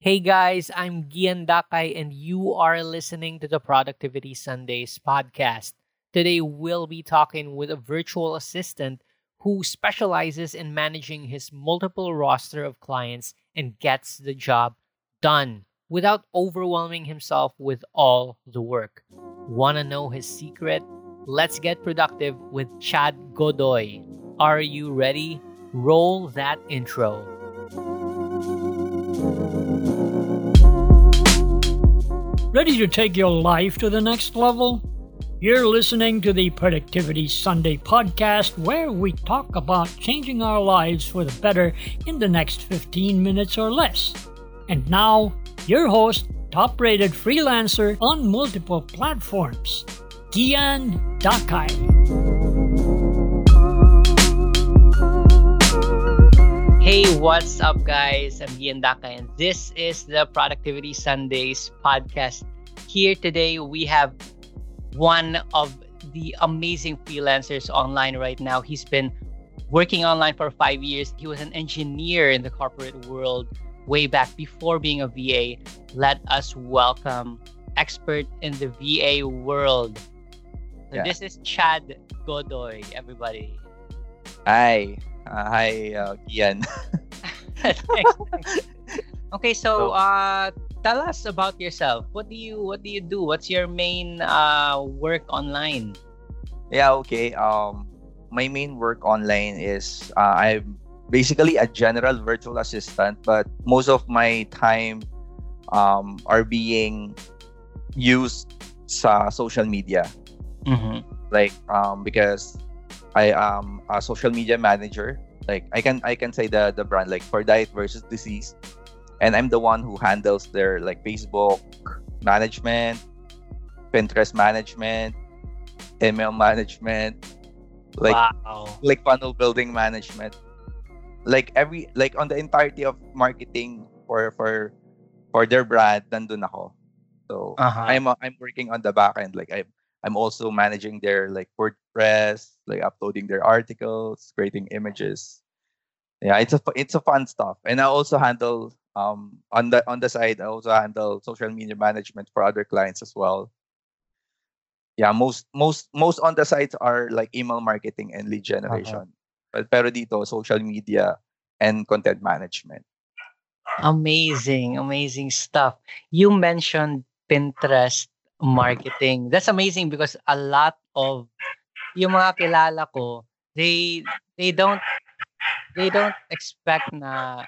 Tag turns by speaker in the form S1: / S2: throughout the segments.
S1: Hey guys, I'm Gian Dakay and you are listening to the Productivity Sundays podcast. Today we'll be talking with a virtual assistant who specializes in managing his multiple roster of clients and gets the job done without overwhelming himself with all the work. Want to know his secret? Let's get productive with Chad Godoy. Are you ready? Roll that intro.
S2: Ready to take your life to the next level? You're listening to the Productivity Sunday podcast where we talk about changing our lives for the better in the next 15 minutes or less. And now, your host, top rated freelancer on multiple platforms, Gian Dakay.
S1: Hey, what's up, guys? I'm Ian Daka, and this is the Productivity Sundays podcast. Here today, we have one of the amazing freelancers online right now. He's been working online for five years. He was an engineer in the corporate world way back before being a VA. Let us welcome expert in the VA world. So
S3: Yeah.
S1: This is Chad Godoy, everybody.
S3: Hi. Uh, hi, uh,
S1: thanks. Okay, so
S3: So-
S1: uh tell us about yourself. What do you what do you do? What's your main uh work online?
S3: yeah, okay. Um, my main work online is uh, I'm basically a general virtual assistant, but most of my time um, are being used sa social media.
S1: Mm-hmm.
S3: Like um, because I am a social media manager. Like I can I can say the the brand like for diet versus disease, and I'm the one who handles their like Facebook management, Pinterest management, email management, like
S1: wow.
S3: like funnel building management. Like every like on the entirety of marketing for for for their brand, nandun ako. So
S1: Uh-huh.
S3: I'm uh, I'm working on the back end. Like I'm I'm also managing their like WordPress, like uploading their articles, creating images. Yeah, it's a it's a fun stuff. And I also handle um on the on the side I also handle social media management for other clients as well. Yeah, most most most on the sites are like email marketing and lead generation. But pero dito social media and content management.
S1: Amazing, amazing stuff. You mentioned Pinterest marketing. That's amazing because a lot of yung mga kilala ko, they they don't they don't expect na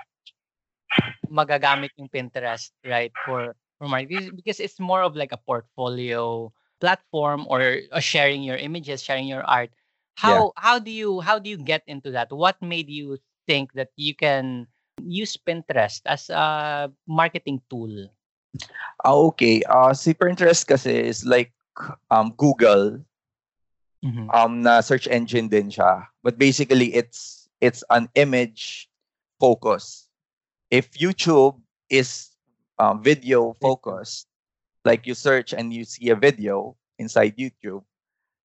S1: magagamit yung Pinterest, right? For for marketing because it's more of like a portfolio platform or uh, sharing your images, sharing your art. How how do you how do you get into that? What made you think that you can use Pinterest as a marketing tool?
S3: Ah, okay. Uh, si Pinterest kasi is like um, Google
S1: Mhm.
S3: um na search engine din siya. But basically it's it's an image focus. If YouTube is um, video focused, like you search and you see a video inside YouTube,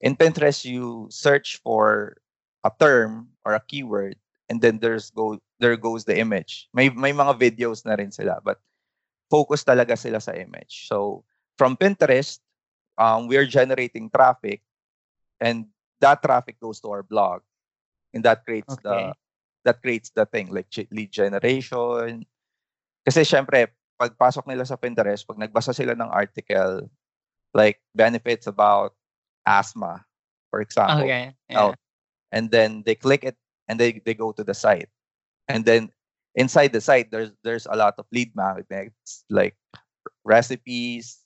S3: in Pinterest you search for a term or a keyword and then there's go there goes the image. May may mga videos na rin sila but focus talaga sila sa image. So from Pinterest, um, we're generating traffic and that traffic goes to our blog and that creates
S1: Okay.
S3: the that creates the thing like lead generation kasi syempre pagpasok nila sa Pinterest pag nagbasa sila ng article like benefits about asthma for example
S1: Okay. Yeah.
S3: and then they click it and they, they go to the site and then inside the site there's there's a lot of lead magnets like recipes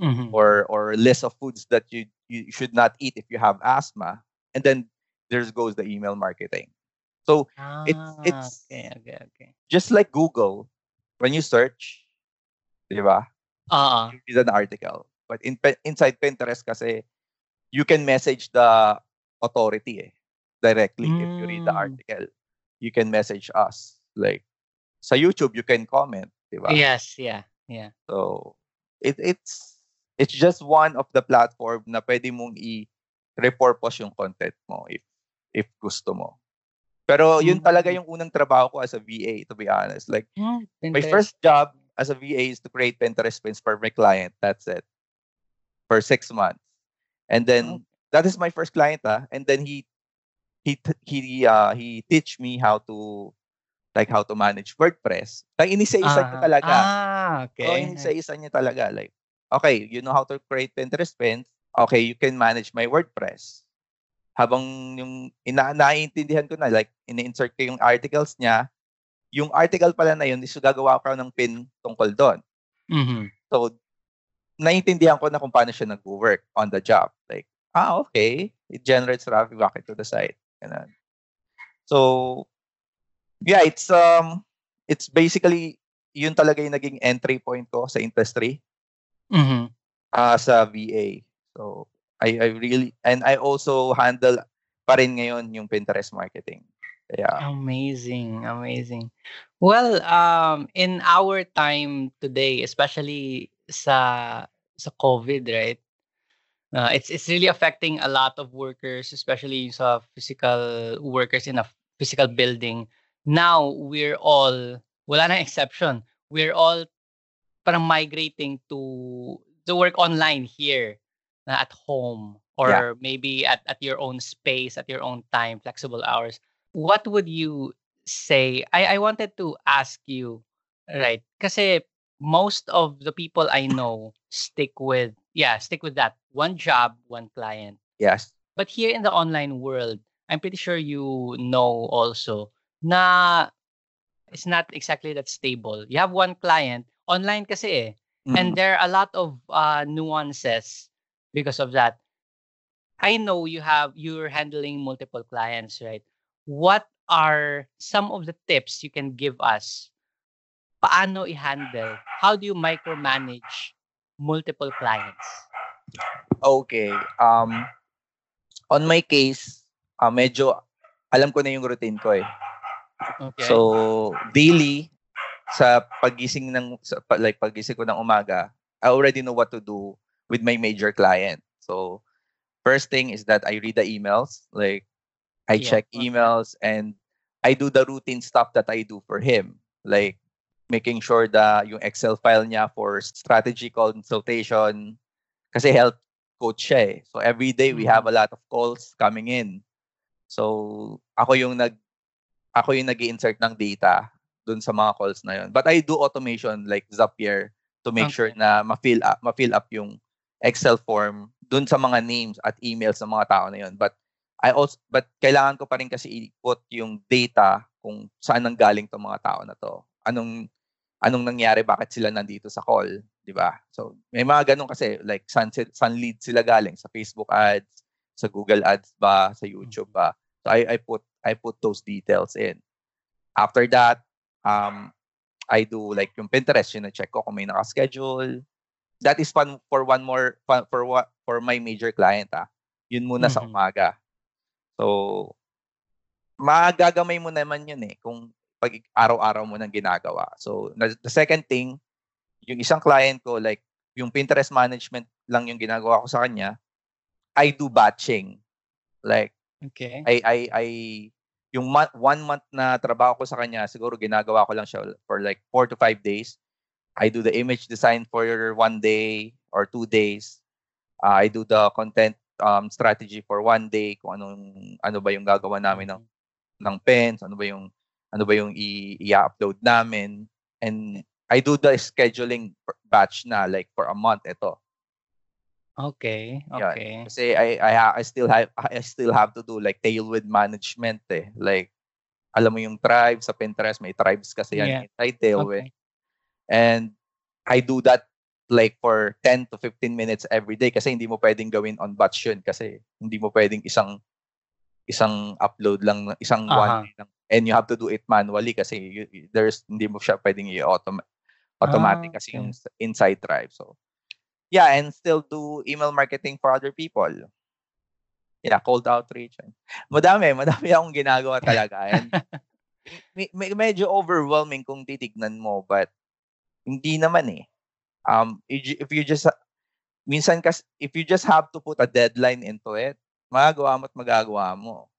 S1: Mhm.
S3: or or list of foods that you you should not eat if you have asthma and then there goes the email marketing so it's-
S1: Ah,
S3: it's-
S1: okay, okay, okay.
S3: just like google when you search di ba
S1: Uh,
S3: you read an article but in inside pinterest kasi you can message the authority eh, directly if you read the
S1: Mm.
S3: article you can message us like sa youtube you can comment di ba
S1: yes, yeah, yeah.
S3: So it it's it's just one of the platform na pwede mong i-repurpose yung content mo if if gusto mo. Pero yun
S1: Mm.
S3: talaga yung unang trabaho ko as a VA to be honest. Like
S1: Hmm,
S3: my first job as a VA is to create Pinterest pins for my client. That's it. For six months. And then that is my first client ah. And then he he he uh he teach me how to like how to manage WordPress. Like inisa-isa niya
S1: Ah,
S3: talaga.
S1: ah,
S3: Oh,
S1: okay.
S3: inisa-isa niya talaga like okay, you know how to create Pinterest pins. Okay, you can manage my WordPress. Habang yung ina naiintindihan ko na like ini-insert ko yung articles niya, yung article pala na yun is gagawa ko ng pin tungkol doon.
S1: Mhm.
S3: So, naiintindihan ko na kung paano siya nag-work on the job. Like, ah, okay. It generates traffic back to the site. Ganun. So, yeah, it's um, it's basically yun talaga yung naging entry point ko sa industry
S1: Mhm.
S3: uh, sa VA. So, I, I really, and I also handle pa rin ngayon yung Pinterest marketing. Kaya,
S1: Amazing, amazing. Well, um, in our time today, especially sa sa COVID, right? Uh, it's it's really affecting a lot of workers, especially sa physical workers in a physical building. Now we're all wala na exception. We're all parang migrating to to work online here na at home or maybe at, at your own space, at your own time, flexible hours what would you say? I, I wanted to ask you, right? Kasi most of the people I know stick with, yeah, stick with that. One job, one client.
S3: yes.
S1: But here in the online world, I'm pretty sure you know also na it's not exactly that stable. You have one client, online kasi eh. And
S3: Mhm.
S1: there are a lot of uh, nuances because of that. I know you have you're handling multiple clients, right? What are some of the tips you can give us? Paano i-handle? How do you micromanage multiple clients?
S3: Okay. Um, on my case, uh, medyo alam ko na yung routine ko eh.
S1: Okay.
S3: So, daily, sa pagising ng, sa, like pagising ko ng umaga, I already know what to do with my major client. So, first thing is that I read the emails. Like, I
S1: Yeah,
S3: check
S1: okay.
S3: emails and I do the routine stuff that I do for him. Like, making sure that yung Excel file niya for strategy consultation, kasi health coach siya eh. So, every day we
S1: Mhm.
S3: have a lot of calls coming in. So, ako yung nag ako yung nag insert ng data dun sa mga calls na yun. But I do automation like Zapier to make sure
S1: Okay.
S3: na ma-fill up, ma-fill up yung Excel form dun sa mga names at emails ng mga tao na yun. But I also but kailangan ko pa rin kasi i-put yung data kung saan nang galing tong mga tao na to. Anong anong nangyari, bakit sila nandito sa call, 'di ba? So may mga ganun kasi like saan, saan lead sila galing sa Facebook ads, sa Google ads ba, sa YouTube ba. So I I put I put those details in. After that, um, I do like yung Pinterest, yun check ko kung may naka-schedule. That is fun for one more fun, for what for my major client ah. Yun muna sa
S1: Mhm.
S3: umaga. So magagamay mo naman yun eh kung pag araw-araw mo nang ginagawa. So the second thing, yung isang client ko like yung Pinterest management lang yung ginagawa ko sa kanya, I do batching. Like
S1: Okay.
S3: I I I yung month, one month na trabaho ko sa kanya, siguro ginagawa ko lang siya for like four to five days. I do the image design for one day or two days. Uh, I do the content um, strategy for one day, kung anong ano ba yung gagawa namin ng ng pens, ano ba yung ano ba yung i-upload namin and I do the scheduling batch na like for a month ito.
S1: Okay.
S3: Yan.
S1: Okay.
S3: Kasi I, I I still have I still have to do like tailwind management eh. Like alam mo yung tribes sa Pinterest, may tribes kasi yan
S1: Yeah.
S3: inside tailwind.
S1: Okay.
S3: And I do that like for 10 to 15 minutes every day kasi hindi mo pwedeng gawin on batch yun kasi hindi mo pwedeng isang isang upload lang isang
S1: Aha.
S3: one day lang and you have to do it manually kasi you, there's hindi mo siya pwedeng i-automate automatic
S1: Ah,
S3: kasi
S1: okay.
S3: yung s- inside drive so yeah and still do email marketing for other people yeah cold outreach madami madami akong ginagawa talaga and me- me- medyo overwhelming kung titignan mo but hindi naman eh um if you, just minsan kas if you just have to put a deadline into it magagawa mo at magagawa mo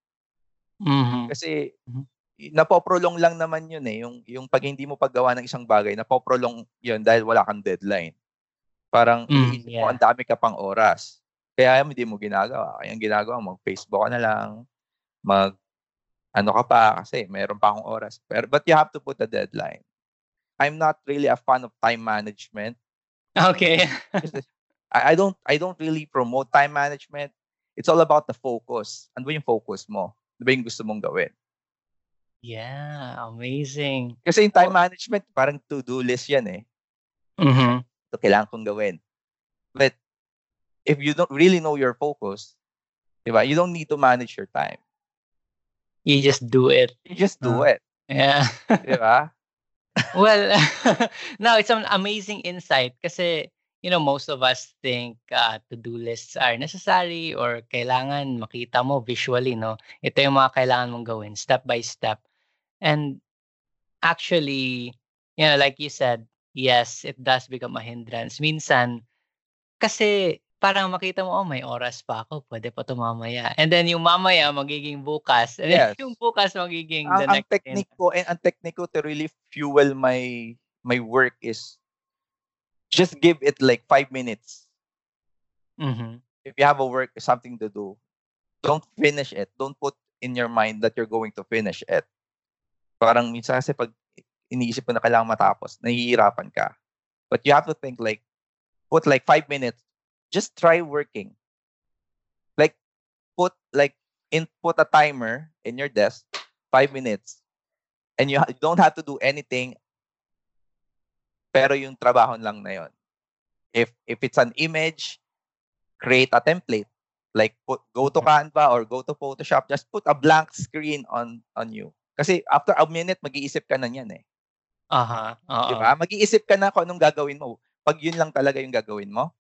S1: Mhm.
S3: kasi
S1: Mhm.
S3: napoprolong lang naman yun eh. Yung, yung pag hindi mo paggawa ng isang bagay, napoprolong yun dahil wala kang deadline. Parang
S1: Mm,
S3: iniisip mo,
S1: yeah.
S3: ang dami ka pang oras. Kaya hindi mo ginagawa. Kaya ang ginagawa, mag-Facebook ka na lang, mag ano ka pa kasi meron pa akong oras. Pero, but you have to put a deadline. I'm not really a fan of time management.
S1: Okay.
S3: I, I don't I don't really promote time management. It's all about the focus. Ano ba yung focus mo? Ano ba yung gusto mong gawin?
S1: yeah, amazing.
S3: Kasi yung time management, parang to-do list yan eh.
S1: Mhm.
S3: Ito kailangan kong gawin. But if you don't really know your focus, di ba, you don't need to manage your time.
S1: You just do it.
S3: You just do
S1: Ah.
S3: it.
S1: Yeah.
S3: Di ba?
S1: well, no, it's an amazing insight kasi you know most of us think uh, to-do lists are necessary or kailangan makita mo visually, no? Ito yung mga kailangan mong gawin step by step. And actually, you know, like you said, yes, it does become a hindrance. Minsan kasi parang makita mo, oh, may oras pa ako, pwede pa ito mamaya. And then yung mamaya magiging bukas. And then
S3: Yes.
S1: yung bukas magiging
S3: Ang,
S1: the
S3: ang
S1: next day.
S3: technique ko, and ang technique ko to really fuel my my work is just give it like five minutes.
S1: Mhm.
S3: if you have a work something to do, don't finish it. Don't put in your mind that you're going to finish it. Parang minsan kasi pag iniisip mo na kailangan matapos, nahihirapan ka. But you have to think like, put like five minutes. Just try working. Like, put like, input a timer in your desk, five minutes. And you ha- don't have to do anything. Pero yung trabaho lang na yon. If if it's an image, create a template like put go to Canva or go to Photoshop just put a blank screen on on you kasi after a minute mag-iisip ka na niyan eh
S1: Aha. Oo.
S3: di ba mag-iisip ka na kung anong gagawin mo pag yun lang talaga yung gagawin mo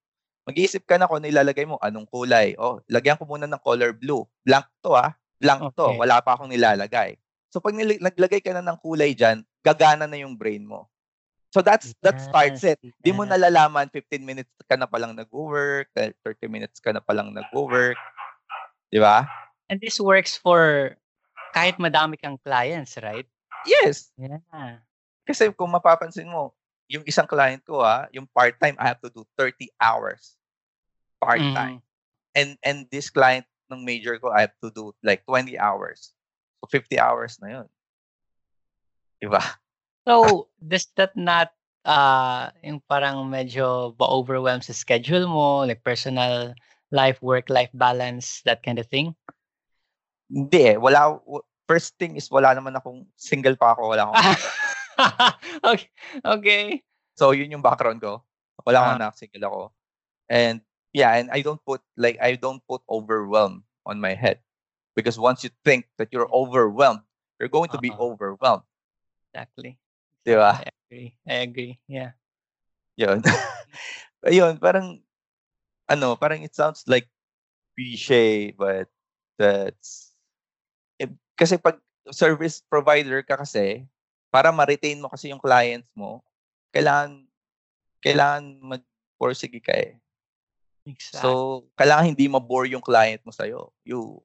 S3: mag-iisip ka na kung ano ilalagay mo anong kulay oh lagyan ko muna ng color blue blank to ah blank to
S1: Okay.
S3: wala pa akong nilalagay so pag nil- naglagay ka na ng kulay diyan gagana na yung brain mo so that's that starts it Di mo nalalaman, 15 minutes ka na palang nag-work, 30 minutes ka na palang nag-work. Di ba?
S1: And this works for kahit madami kang clients, right?
S3: Yes.
S1: Yeah.
S3: Kasi kung mapapansin mo, yung isang client ko, ah, yung part-time, I have to do 30 hours. Part-time.
S1: Mhm.
S3: And and this client ng major ko, I have to do like 20 hours. So 50 hours na yun. Di ba?
S1: So, does that not uh yung parang medyo ba-overwhelm sa schedule mo, like personal life, work-life balance, that kind of thing?
S3: Hindi eh. Wala, first thing is wala naman akong, single pa ako, wala akong
S1: okay. Okay.
S3: So, yun yung background ko. Wala akong
S1: Ah.
S3: anak, single ako. And yeah, and I don't put like I don't put overwhelm on my head. Because once you think that you're overwhelmed, you're going to be
S1: Uh-uh.
S3: overwhelmed.
S1: Exactly.
S3: Di ba?
S1: I agree. I agree. Yeah.
S3: Yun. Ayun, parang ano, parang it sounds like cliche, but that's eh, kasi pag service provider ka kasi, para ma-retain mo kasi yung clients mo, kailangan kailangan mag-porsige ka eh.
S1: Exactly.
S3: So, kailangan hindi ma-bore yung client mo sa'yo. You,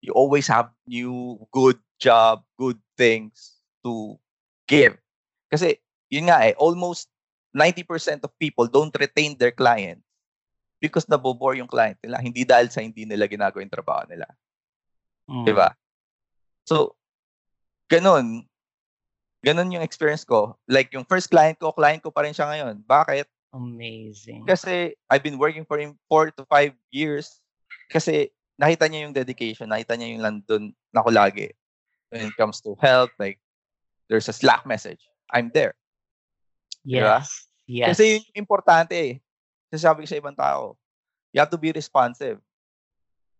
S3: you always have new, good job, good things to give. Kasi, yun nga eh, almost 90% of people don't retain their clients because nabobore yung client nila. Hindi dahil sa hindi nila ginagawa yung trabaho nila.
S1: Mm.
S3: Di ba? So, ganun. Ganun yung experience ko. Like, yung first client ko, client ko pa rin siya ngayon. Bakit?
S1: Amazing.
S3: Kasi I've been working for him four to five years. Kasi nakita niya yung dedication, nakita niya yung nandun na ako lagi. When it comes to help, like, there's a Slack message. I'm there. diba?
S1: Yes. Yes.
S3: Kasi yun yung importante eh. Kasi sabi ko sa ibang tao, you have to be responsive.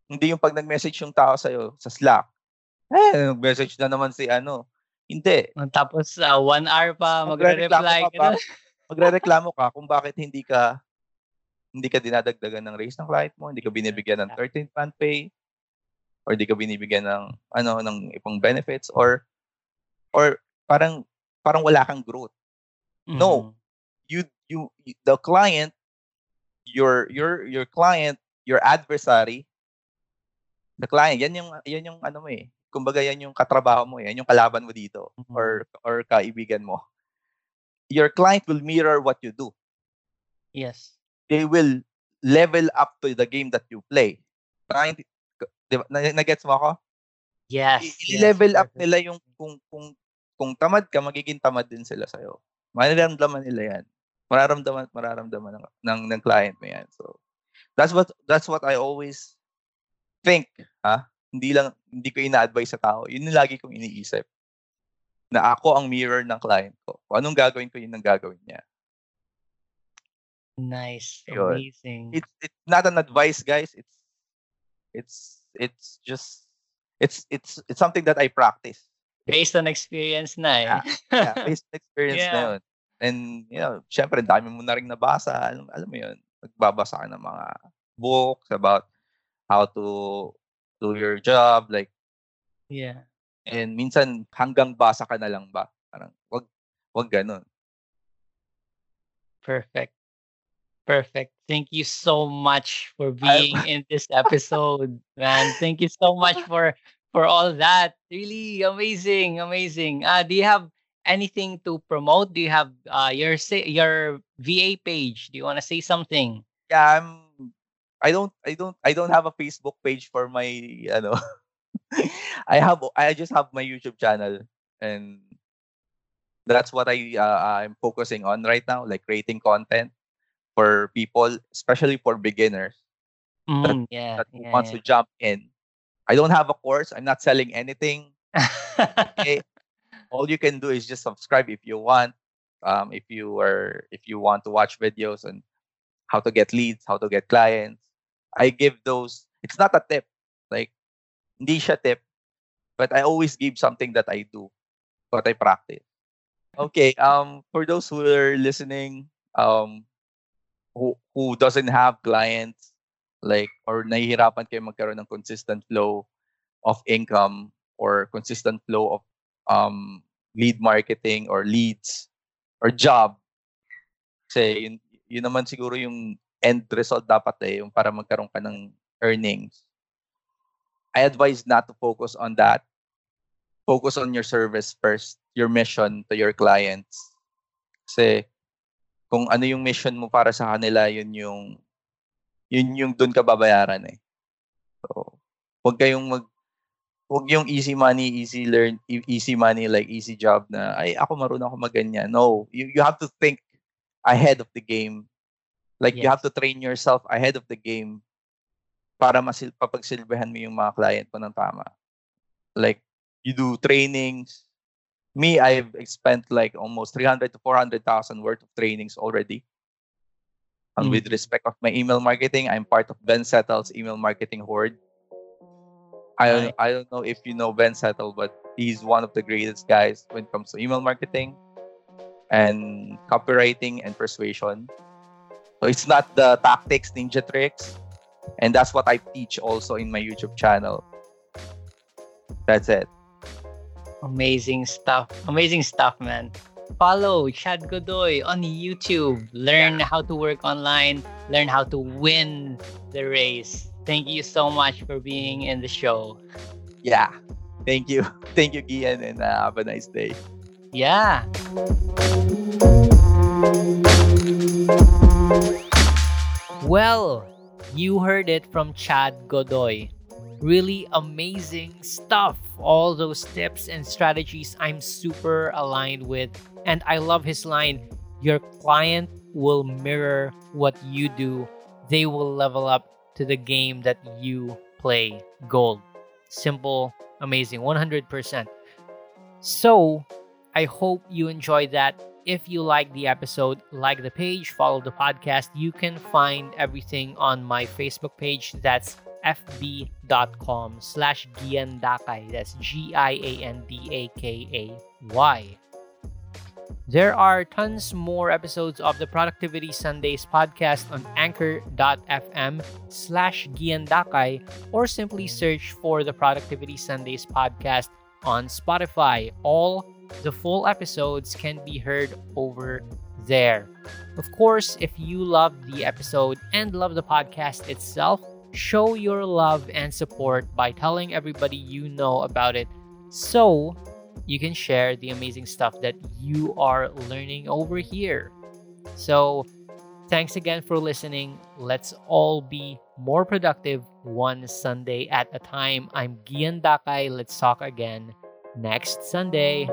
S3: Hindi yung pag nag-message yung tao sa'yo sa Slack, eh, nag-message na naman si ano. Hindi.
S1: Tapos uh, one hour pa magre-reply
S3: ka pa. Magrereklamo ka kung bakit hindi ka hindi ka dinadagdagan ng raise ng client mo, hindi ka binibigyan ng 13th month pay, or hindi ka binibigyan ng ano ng ibang benefits or or parang parang wala kang growth. No.
S1: Mhm.
S3: You you you- the client your your your client, your adversary, the client, yan yung yan yung ano mo eh, kumbaga yan yung katrabaho mo, yan yung kalaban mo dito
S1: Mhm.
S3: or or kaibigan mo. Your client will mirror what you do.
S1: Yes.
S3: They will level up to the game that you play. Client, di ba, na, nagets mo ako?
S1: Yes.
S3: I-
S1: yes,
S3: I-level up
S1: perfect.
S3: nila yung kung kung kung tamad ka, magiging tamad din sila sa'yo. Mararamdaman nila yan. Mararamdaman mararamdaman ng, ng, ng client mo yan. So, that's what that's what I always think, ha? Hindi lang hindi ko ina-advise sa tao. Yun yung lagi kong iniisip. Na ako ang mirror ng client ko. Kung anong gagawin ko, yun ang gagawin niya.
S1: Nice.
S3: Yun.
S1: Amazing.
S3: It's it's not an advice, guys. It's it's it's just it's it's it's something that I practice.
S1: Based on experience na eh.
S3: yeah, based on experience na
S1: Yeah.
S3: yun. And, you know, syempre, dami mo na rin nabasa. Alam, alam mo yun, nagbabasa ka ng mga books about how to do your job. Like,
S1: yeah.
S3: and minsan, hanggang basa ka na lang ba? Parang, wag, wag ganun.
S1: Perfect. Perfect. Thank you so much for being in this episode, man. Thank you so much for for all that. Really amazing, amazing. Uh, do you have anything to promote? Do you have uh your say your VA page? Do you want to say something?
S3: Yeah, I'm, I don't, I don't, I don't have a Facebook page for my, ano, I have, I just have my YouTube channel and that's what I, uh, I'm focusing on right now, like creating content for people, especially for beginners
S1: Mm, yeah.
S3: that
S1: yeah,
S3: wants to jump in. I don't have a course. I'm not selling anything. Okay. All you can do is just subscribe if you want. Um, if you are, if you want to watch videos and how to get leads, how to get clients, I give those. It's not a tip, like siya tip, but I always give something that I do, what I practice. Okay. Um, for those who are listening, um, who who doesn't have clients, like or nahihirapan kayo magkaroon ng consistent flow of income or consistent flow of um lead marketing or leads or job kasi yun, yun naman siguro yung end result dapat eh yung para magkaroon ka ng earnings I advise not to focus on that focus on your service first your mission to your clients kasi kung ano yung mission mo para sa kanila yun yung yun yung doon ka babayaran eh so wag kayong mag wag yung easy money, easy learn, e- easy money like easy job na ay ako marunong ako maganyan. No, you you have to think ahead of the game. Like you have to train yourself ahead of the game para masil papagsilbihan mo yung mga client mo ng tama. Like you do trainings. Me, I've spent like almost 300 to 400,000 worth of trainings already. And with
S1: Mm.
S3: respect of my email marketing, I'm part of Ben Settle's email marketing horde. I don't, I don't know if you know Ben Settle, but he's one of the greatest guys when it comes to email marketing and copywriting and persuasion. So it's not the tactics, ninja tricks, and that's what I teach also in my YouTube channel. That's it.
S1: Amazing stuff. Amazing stuff, man. Follow Chad Godoy on YouTube. Learn how to work online. Learn how to win the race. Thank you so much for being in the show.
S3: Yeah. Thank you. Thank you, Gian, and uh, have a nice day.
S1: Yeah. Well, you heard it from Chad Godoy. Really amazing stuff. All those tips and strategies I'm super aligned with. And I love his line Your client will mirror what you do, they will level up to the game that you play. Gold. Simple, amazing, 100%. So, I hope you enjoyed that. If you like the episode, like the page, follow the podcast. You can find everything on my Facebook page. That's fb.com slash giandakay. That's G-I-A-N-D-A-K-A-Y. There are tons more episodes of the Productivity Sundays podcast on anchor.fm slash giandakay or simply search for the Productivity Sundays podcast on Spotify. All the full episodes can be heard over there. Of course, if you love the episode and love the podcast itself,
S4: show your love and support by telling everybody you know about it so you can share the amazing stuff that you are learning over here. So, thanks again for listening. Let's all be more productive one Sunday at a time. I'm Gian Dakai. Let's talk again next Sunday.